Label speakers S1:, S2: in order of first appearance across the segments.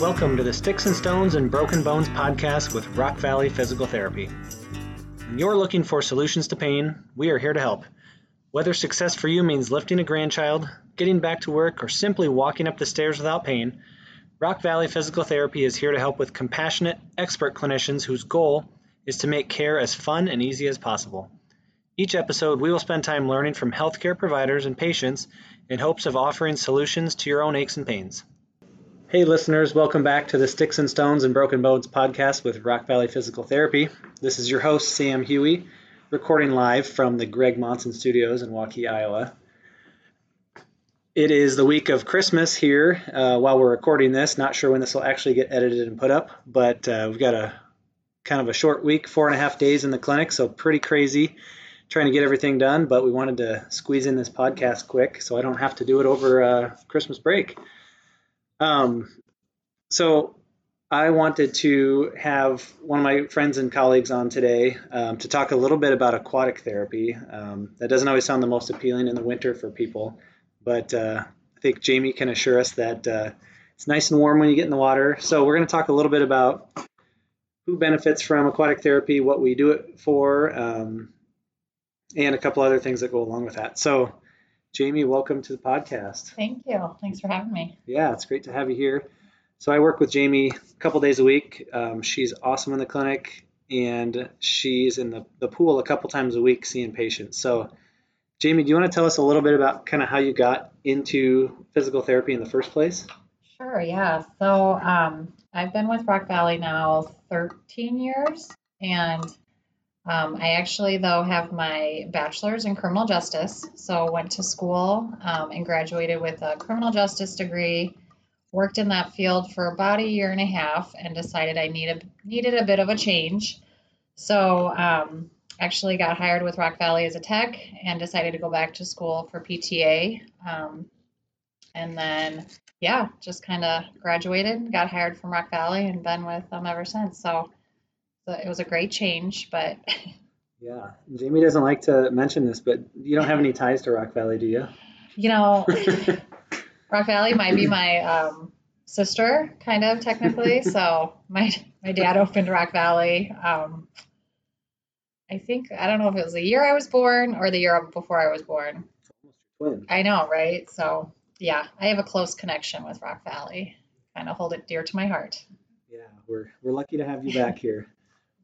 S1: Welcome to the Sticks and Stones and Broken Bones podcast with Rock Valley Physical Therapy. When you're looking for solutions to pain, we are here to help. Whether success for you means lifting a grandchild, getting back to work, or simply walking up the stairs without pain, Rock Valley Physical Therapy is here to help with compassionate, expert clinicians whose goal is to make care as fun and easy as possible. Each episode, we will spend time learning from healthcare providers and patients in hopes of offering solutions to your own aches and pains. Hey, listeners, welcome back to the Sticks and Stones and Broken Bones podcast with Rock Valley Physical Therapy. This is your host, Sam Huey, recording live from the Greg Monson Studios in Waukee, Iowa. It is the week of Christmas here uh, while we're recording this. Not sure when this will actually get edited and put up, but uh, we've got a kind of a short week, four and a half days in the clinic, so pretty crazy trying to get everything done, but we wanted to squeeze in this podcast quick so I don't have to do it over uh, Christmas break. Um, so I wanted to have one of my friends and colleagues on today um, to talk a little bit about aquatic therapy. Um, that doesn't always sound the most appealing in the winter for people, but uh, I think Jamie can assure us that uh, it's nice and warm when you get in the water. So we're going to talk a little bit about who benefits from aquatic therapy, what we do it for, um, and a couple other things that go along with that. So, Jamie, welcome to the podcast.
S2: Thank you. Thanks for having me.
S1: Yeah, it's great to have you here. So, I work with Jamie a couple days a week. Um, she's awesome in the clinic, and she's in the, the pool a couple times a week seeing patients. So, Jamie, do you want to tell us a little bit about kind of how you got into physical therapy in the first place?
S2: Sure, yeah. So, um, I've been with Rock Valley now 13 years, and um, I actually, though, have my bachelor's in criminal justice. So, went to school um, and graduated with a criminal justice degree. Worked in that field for about a year and a half, and decided I needed needed a bit of a change. So, um, actually, got hired with Rock Valley as a tech, and decided to go back to school for PTA. Um, and then, yeah, just kind of graduated, got hired from Rock Valley, and been with them ever since. So it was a great change, but
S1: yeah, Jamie doesn't like to mention this, but you don't have any ties to Rock Valley, do you?
S2: You know, Rock Valley might be my um, sister, kind of technically. so my my dad opened Rock Valley. Um, I think I don't know if it was the year I was born or the year before I was born.
S1: Twin.
S2: I know, right? So yeah, I have a close connection with Rock Valley. Kind of hold it dear to my heart.
S1: Yeah, we're we're lucky to have you back here.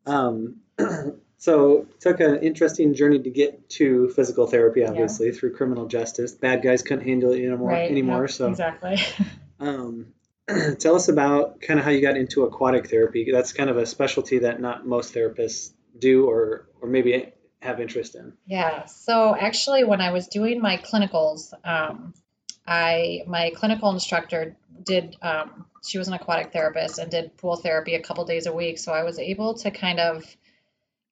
S1: Um, so took an interesting journey to get to physical therapy, obviously yeah. through criminal justice. Bad guys couldn't handle it anymore.
S2: Right,
S1: anymore so
S2: exactly.
S1: um, tell us about kind of how you got into aquatic therapy. That's kind of a specialty that not most therapists do, or or maybe have interest in.
S2: Yeah. So actually, when I was doing my clinicals, um, I my clinical instructor did um, she was an aquatic therapist and did pool therapy a couple days a week. So I was able to kind of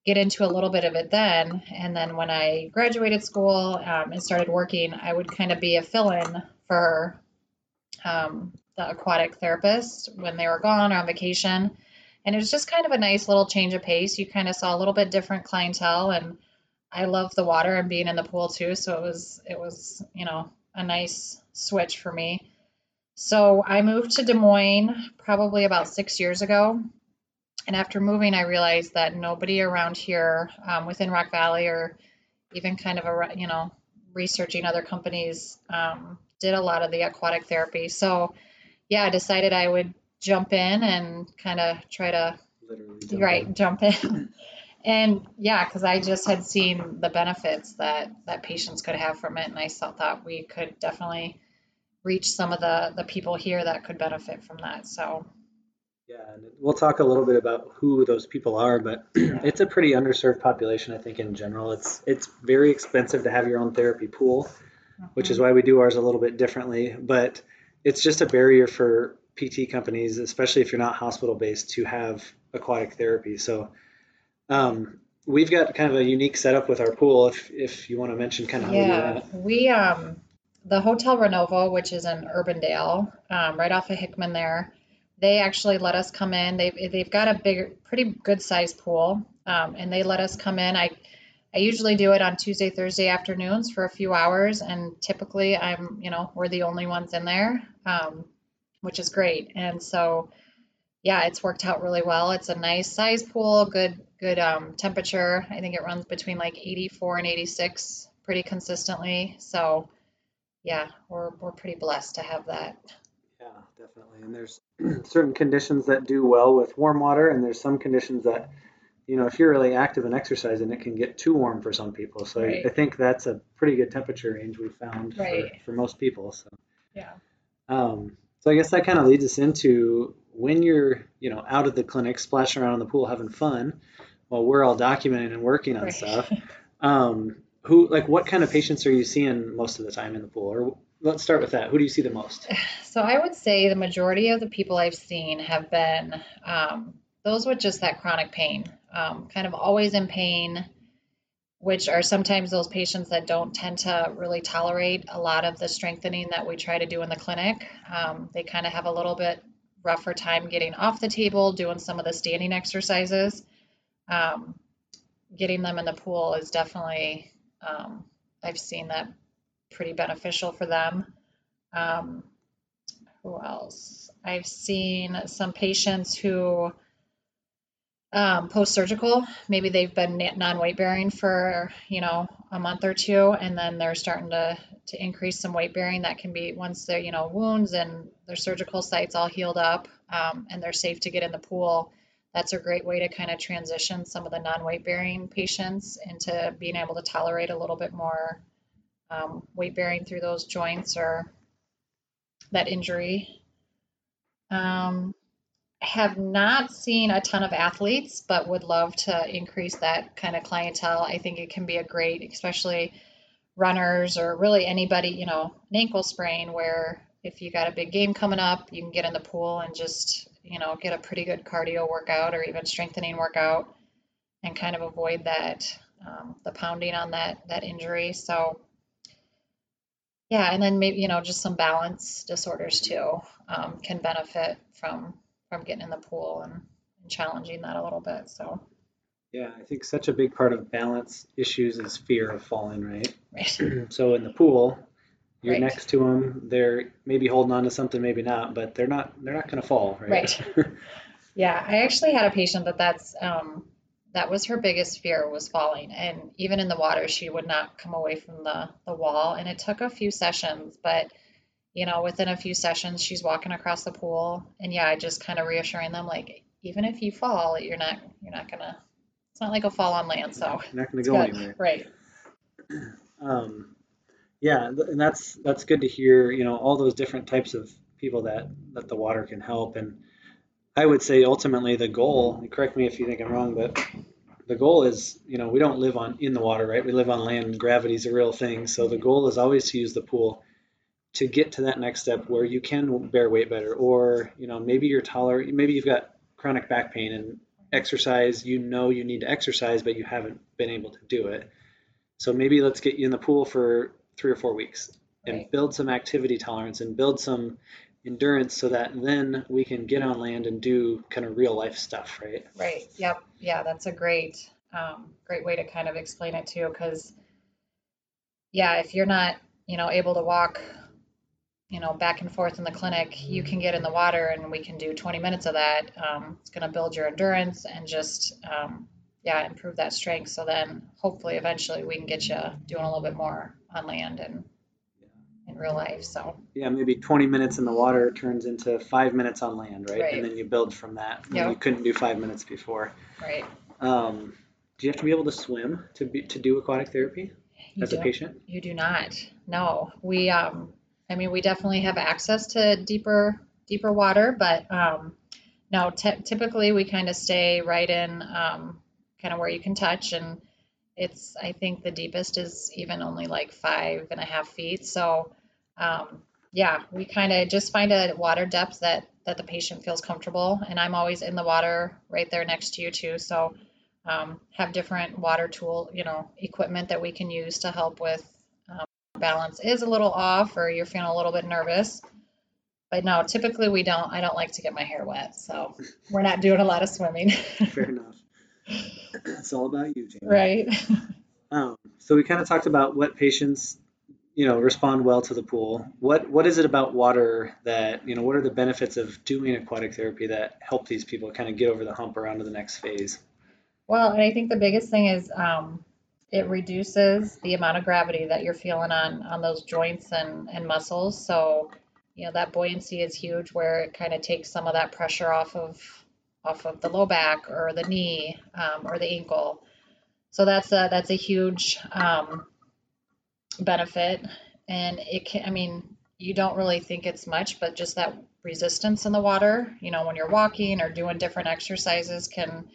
S2: get into a little bit of it then. And then when I graduated school um, and started working, I would kind of be a fill in for um, the aquatic therapist when they were gone or on vacation. And it was just kind of a nice little change of pace. You kind of saw a little bit different clientele and I love the water and being in the pool too. So it was, it was, you know, a nice switch for me. So I moved to Des Moines probably about six years ago. And after moving, I realized that nobody around here um, within Rock Valley or even kind of a, you know, researching other companies um, did a lot of the aquatic therapy. So yeah, I decided I would jump in and kind of try to,
S1: jump
S2: right,
S1: in.
S2: jump in. and yeah, because I just had seen the benefits that, that patients could have from it. And I thought we could definitely reach some of the the people here that could benefit from that. So
S1: yeah, and we'll talk a little bit about who those people are, but it's a pretty underserved population, I think, in general. It's it's very expensive to have your own therapy pool, mm-hmm. which is why we do ours a little bit differently. But it's just a barrier for PT companies, especially if you're not hospital based, to have aquatic therapy. So um, we've got kind of a unique setup with our pool. If if you want to mention kind of how
S2: yeah,
S1: we
S2: we um the Hotel Renovo, which is in Urbandale, um, right off of Hickman there, they actually let us come in. They've, they've got a big, pretty good sized pool, um, and they let us come in. I, I usually do it on Tuesday, Thursday afternoons for a few hours, and typically I'm, you know, we're the only ones in there. Um, which is great. And so, yeah, it's worked out really well. It's a nice size pool, good good um, temperature. I think it runs between like 84 and 86 pretty consistently. So, yeah, we're we're pretty blessed to have that.
S1: Yeah, definitely. And there's certain conditions that do well with warm water, and there's some conditions that, you know, if you're really active and exercising, it can get too warm for some people. So
S2: Right.
S1: I, I think that's a pretty good temperature range we found
S2: Right.
S1: for, for most people. So.
S2: Yeah.
S1: Um, so I guess that kind of leads us into when you're, you know, out of the clinic, splashing around in the pool, having fun, while we're all documenting and working on
S2: Right.
S1: stuff. Um, who, like, what kind of patients are you seeing most of the time in the pool? Or let's start with that. Who do you see the most?
S2: So I would say the majority of the people I've seen have been um, those with just that chronic pain, um, kind of always in pain, which are sometimes those patients that don't tend to really tolerate a lot of the strengthening that we try to do in the clinic. Um, they kind of have a little bit rougher time getting off the table, doing some of the standing exercises. Um, getting them in the pool is definitely, um, I've seen that pretty beneficial for them. Um, who else? I've seen some patients who um, post-surgical, maybe they've been non-weight bearing for you know a month or two, and then they're starting to to increase some weight bearing. That can be once their you know wounds and their surgical sites all healed up, um, and they're safe to get in the pool. That's a great way to kind of transition some of the non-weight bearing patients into being able to tolerate a little bit more um, weight bearing through those joints or that injury. Um, have not seen a ton of athletes, but would love to increase that kind of clientele. I think it can be a great, especially runners or really anybody, you know, an ankle sprain where if you got a big game coming up, you can get in the pool and just, you know, get a pretty good cardio workout or even strengthening workout and kind of avoid that, um, the pounding on that, that injury. So, yeah, and then maybe, you know, just some balance disorders too um, can benefit from from getting in the pool and, and challenging that a little bit. So,
S1: Yeah, I think such a big part of balance issues is fear of falling, right?
S2: right.
S1: so in the pool, you're
S2: Right.
S1: next to them. They're maybe holding on to something, maybe not, but they're not. They're not going to fall, right?
S2: Yeah, I actually had a patient that that's um, that was her biggest fear was falling, and even in the water, she would not come away from the the wall. And it took a few sessions, but you know, within a few sessions, she's walking across the pool, and yeah, I just kind of reassuring them like, even if you fall, you're not you're not gonna. It's not like a fall on land, so
S1: You're not gonna go
S2: good.
S1: anywhere.
S2: Right.
S1: Um, yeah, and that's that's good to hear. You know, all those different types of people that that the water can help. And I would say ultimately the goal. Correct me if you think I'm wrong, but the goal is, you know, we don't live on in the water, right? We live on land. Gravity's a real thing. So the goal is always to use the pool to get to that next step where you can bear weight better, or you know, maybe you're tolerant. Maybe you've got chronic back pain and exercise. You know you need to exercise, but you haven't been able to do it. So maybe let's get you in the pool for three or four weeks and
S2: Right.
S1: build some activity tolerance and build some endurance so that then we can get on land and do kind of real life stuff, right?
S2: Right. Yep. Yeah, that's a great, um, great way to kind of explain it too. Because, yeah, if you're not, you know, able to walk, you know, back and forth in the clinic, you can get in the water and we can do 20 minutes of that. Um, it's going to build your endurance and just, um, yeah, improve that strength. So then hopefully eventually we can get you doing a little bit more on land and in real life. So,
S1: Yeah, maybe 20 minutes in the water turns into five minutes on land, right?
S2: Right.
S1: And then you build from that.
S2: Yep.
S1: You couldn't do five minutes before.
S2: right.
S1: Um, do you have to be able to swim to be to do aquatic therapy
S2: You
S1: as a patient?
S2: You do not. No, we. Um, I mean, we definitely have access to deeper, deeper water, but um, no. T- typically, we kind of stay right in, um, kind of where you can touch, and it's. I think the deepest is even only like five and a half feet. So, um, yeah, we kind of just find a water depth that that the patient feels comfortable, and I'm always in the water right there next to you too. So. Um, have different water tool, you know, equipment that we can use to help with balance is a little off or you're feeling a little bit nervous. But no, typically we don't. I don't like to get my hair wet, so we're not doing a lot of swimming.
S1: Fair enough. It's all about you, Jamie.
S2: right.
S1: Um, so we kind of talked about what patients, you know respond well to the pool. What what is it about water that you know? What are the benefits of doing aquatic therapy that help these people kind of get over the hump or onto the next phase?
S2: Well, and I think the biggest thing is um, it reduces the amount of gravity that you're feeling on on those joints and and muscles. So you know that buoyancy is huge, where it kind of takes some of that pressure off of off of the low back or the knee um, or the ankle. So that's a that's a huge um, benefit, and it can. I mean, you don't really think it's much, but just that resistance in the water, you know, when you're walking or doing different exercises, can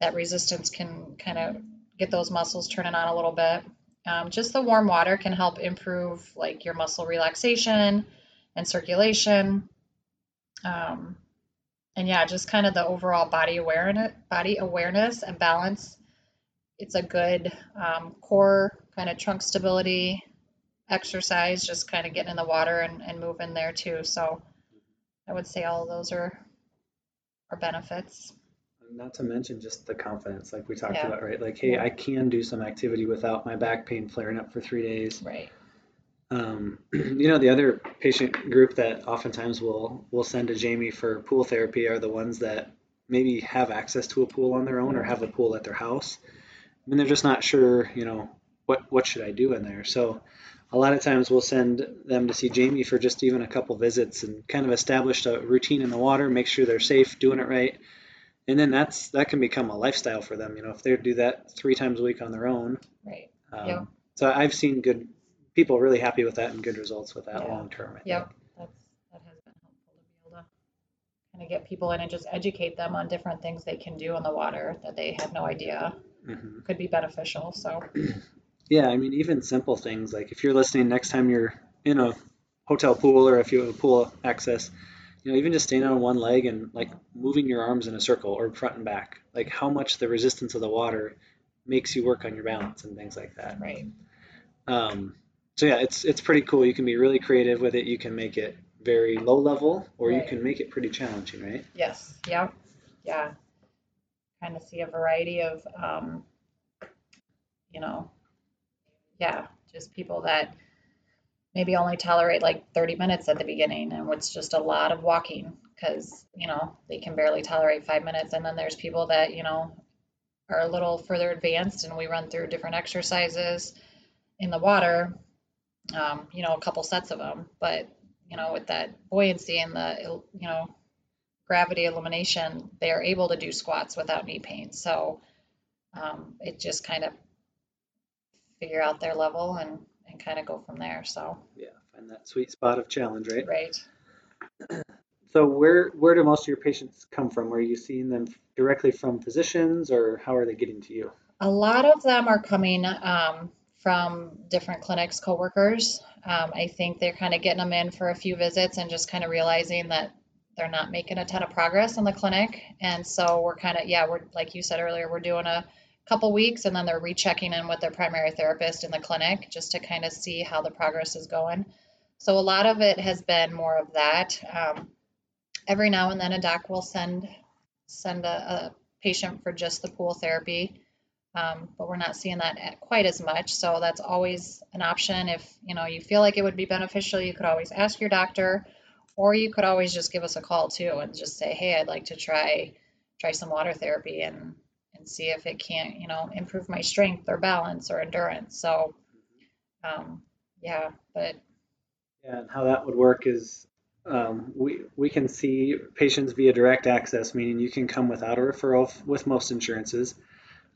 S2: that resistance can kind of get those muscles turning on a little bit. Um, just the warm water can help improve like your muscle relaxation and circulation. Um, and yeah, just kind of the overall body awareness, body awareness and balance. It's a good um, core kind of trunk stability exercise, just kind of getting in the water and, and moving there too. So I would say all of those are are benefits.
S1: Not to mention just the confidence, like we talked
S2: Yeah.
S1: about, right? Like, hey,
S2: Yeah.
S1: I can do some activity without my back pain flaring up for three days.
S2: Right.
S1: Um, you know, the other patient group that oftentimes will will send to Jamie for pool therapy are the ones that maybe have access to a pool on their own or have a pool at their house. I mean, they're just not sure, you know, what what should I do in there. So a lot of times we'll send them to see Jamie for just even a couple visits and kind of establish a routine in the water, make sure they're safe, doing it right. And then that's that can become a lifestyle for them. You know, if they do that three times a week on their own.
S2: Right.
S1: Um,
S2: Yep.
S1: So I've seen good people really happy with that and good results with that
S2: Yeah.
S1: long term.
S2: Yep. That's that has been helpful to be able to kind of get people in and just educate them on different things they can do in the water that they had no idea.
S1: Mhm.
S2: could be beneficial. So
S1: Yeah, I mean, even simple things like if you're listening next time you're in a hotel pool or if you have a pool access, you know, even just standing on one leg and like moving your arms in a circle or front and back, like how much the resistance of the water makes you work on your balance and things like that.
S2: right.
S1: Um, so yeah, it's it's pretty cool. You can be really creative with it. You can make it very low level, or you can make it pretty challenging, right?
S2: Yes. Yep. Yeah. Kind of see a variety of um, you know, yeah, just people that maybe only tolerate like 30 minutes at the beginning and it's just a lot of walking because you know they can barely tolerate five minutes. And then there's people that you know are a little further advanced and we run through different exercises in the water um, you know a couple sets of them but you know with that buoyancy and the you know gravity elimination they are able to do squats without knee pain. So um, it just kind of figure out their level and and kind of go from there so
S1: Yeah, find that sweet spot of challenge, right?
S2: right
S1: So where where do most of your patients come from? Are you seeing them directly from physicians, or how are they getting to you?
S2: A lot of them are coming um, from different clinics, coworkers. Um, I think they're kind of getting them in for a few visits and just kind of realizing that they're not making a ton of progress in the clinic. And so we're kind of, yeah, we're like you said earlier, we're doing a couple weeks and then they're rechecking in with their primary therapist in the clinic just to kind of see how the progress is going. So a lot of it has been more of that. Um, every now and then a doc will send send a, a patient for just the pool therapy um, but we're not seeing that quite as much. So that's always an option. If you know you feel like it would be beneficial, you could always ask your doctor, or you could always just give us a call too and just say, hey, I'd like to try try some water therapy and and see if it can't you know improve my strength or balance or endurance. So um, yeah, but
S1: Yeah, and how that would work is um, we we can see patients via direct access, meaning you can come without a referral f- with most insurances,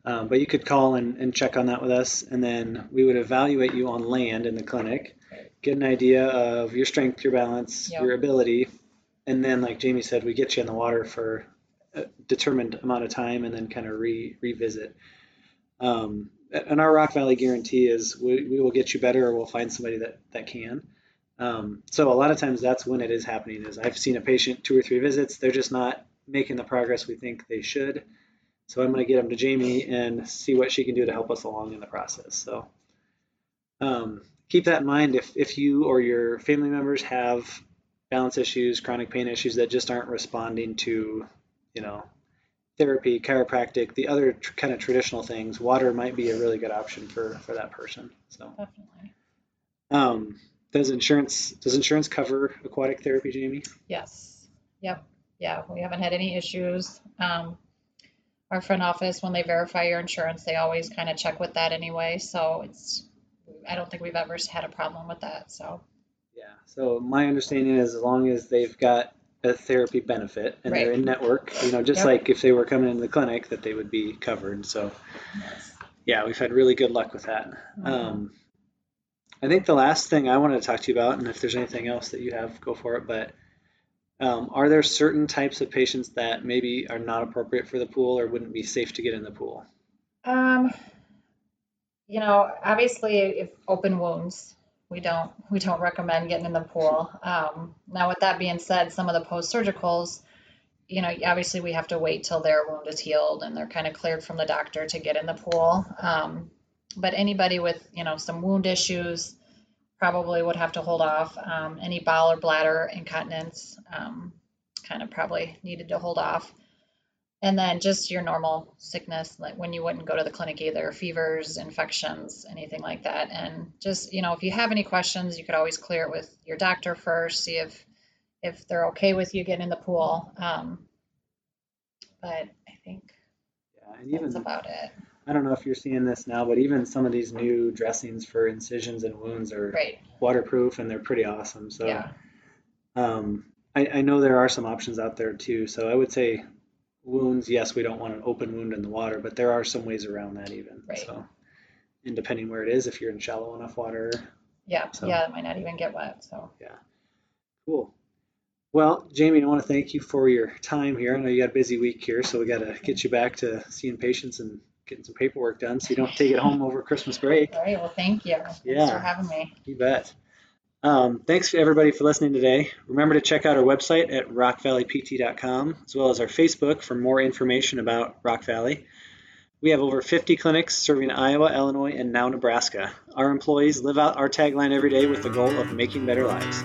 S1: um, but you could call and, and check on that with us, and then we would evaluate you on land in the clinic, get an idea of your strength, your balance,
S2: Yep.
S1: your ability, and then like Jamie said, we get you in the water for determined amount of time, and then kind of re revisit. Um, and our Rock Valley guarantee is we, we will get you better, or we'll find somebody that that can. Um, so a lot of times that's when it is happening. Is I've seen a patient two or three visits, they're just not making the progress we think they should. So I'm going to get them to Jamie and see what she can do to help us along in the process. So um, keep that in mind. If if you or your family members have balance issues, chronic pain issues that just aren't responding to, you know, therapy, chiropractic, the other tr- kind of traditional things, water might be a really good option for for that person. So.
S2: definitely.
S1: Um, does insurance does insurance cover aquatic therapy, Jamie?
S2: Yes. Yep. Yeah, we haven't had any issues. Um, our front office, when they verify your insurance, they always kind of check with that anyway. So it's, I don't think we've ever had a problem with that. So,
S1: Yeah. So my understanding is as long as they've got a therapy benefit and they're in network, you know, just
S2: Yep.
S1: like if they were coming into the clinic, that they would be covered. So yeah, we've had really good luck with that.
S2: Mhm.
S1: Um, I think the last thing I wanted to talk to you about, and if there's anything else that you have, go for it. But um, are there certain types of patients that maybe are not appropriate for the pool or wouldn't be safe to get in the pool?
S2: um, you know, obviously, if open wounds, we don't we don't recommend getting in the pool. Um, now, with that being said, some of the post surgicals, you know, obviously we have to wait till their wound is healed and they're kind of cleared from the doctor to get in the pool. Um, but anybody with you know some wound issues probably would have to hold off. Um, any bowel or bladder incontinence um, kind of probably needed to hold off. And then just your normal sickness, like when you wouldn't go to the clinic either, fevers, infections, anything like that. And just, you know, if you have any questions, you could always clear it with your doctor first, see if if they're okay with you getting in the pool. Um, but I think
S1: Yeah, and even
S2: that's about it.
S1: I don't know if you're seeing this now, but even some of these new dressings for incisions and wounds are
S2: Right.
S1: waterproof and they're pretty awesome. So
S2: Yeah.
S1: um, I, I know there are some options out there too. So I would say wounds, yes, we don't want an open wound in the water, but there are some ways around that even.
S2: Right.
S1: So and depending where it is, if you're in shallow enough water,
S2: Yeah.
S1: So-
S2: Yeah. It might not even get wet. So Yeah.
S1: cool. Well, Jamie, I want to thank you for your time here. I know you got a busy week here, so we got to get you back to seeing patients and getting some paperwork done so you don't take it home over Christmas break.
S2: all right. Well, thank you. Thanks
S1: Yeah.
S2: for having me.
S1: You bet. Um, thanks to everybody for listening today. Remember to check out our website at rockvalleypt.com as well as our Facebook for more information about Rock Valley. We have over 50 clinics serving Iowa, Illinois, and now Nebraska. Our employees live out our tagline every day with the goal of making better lives.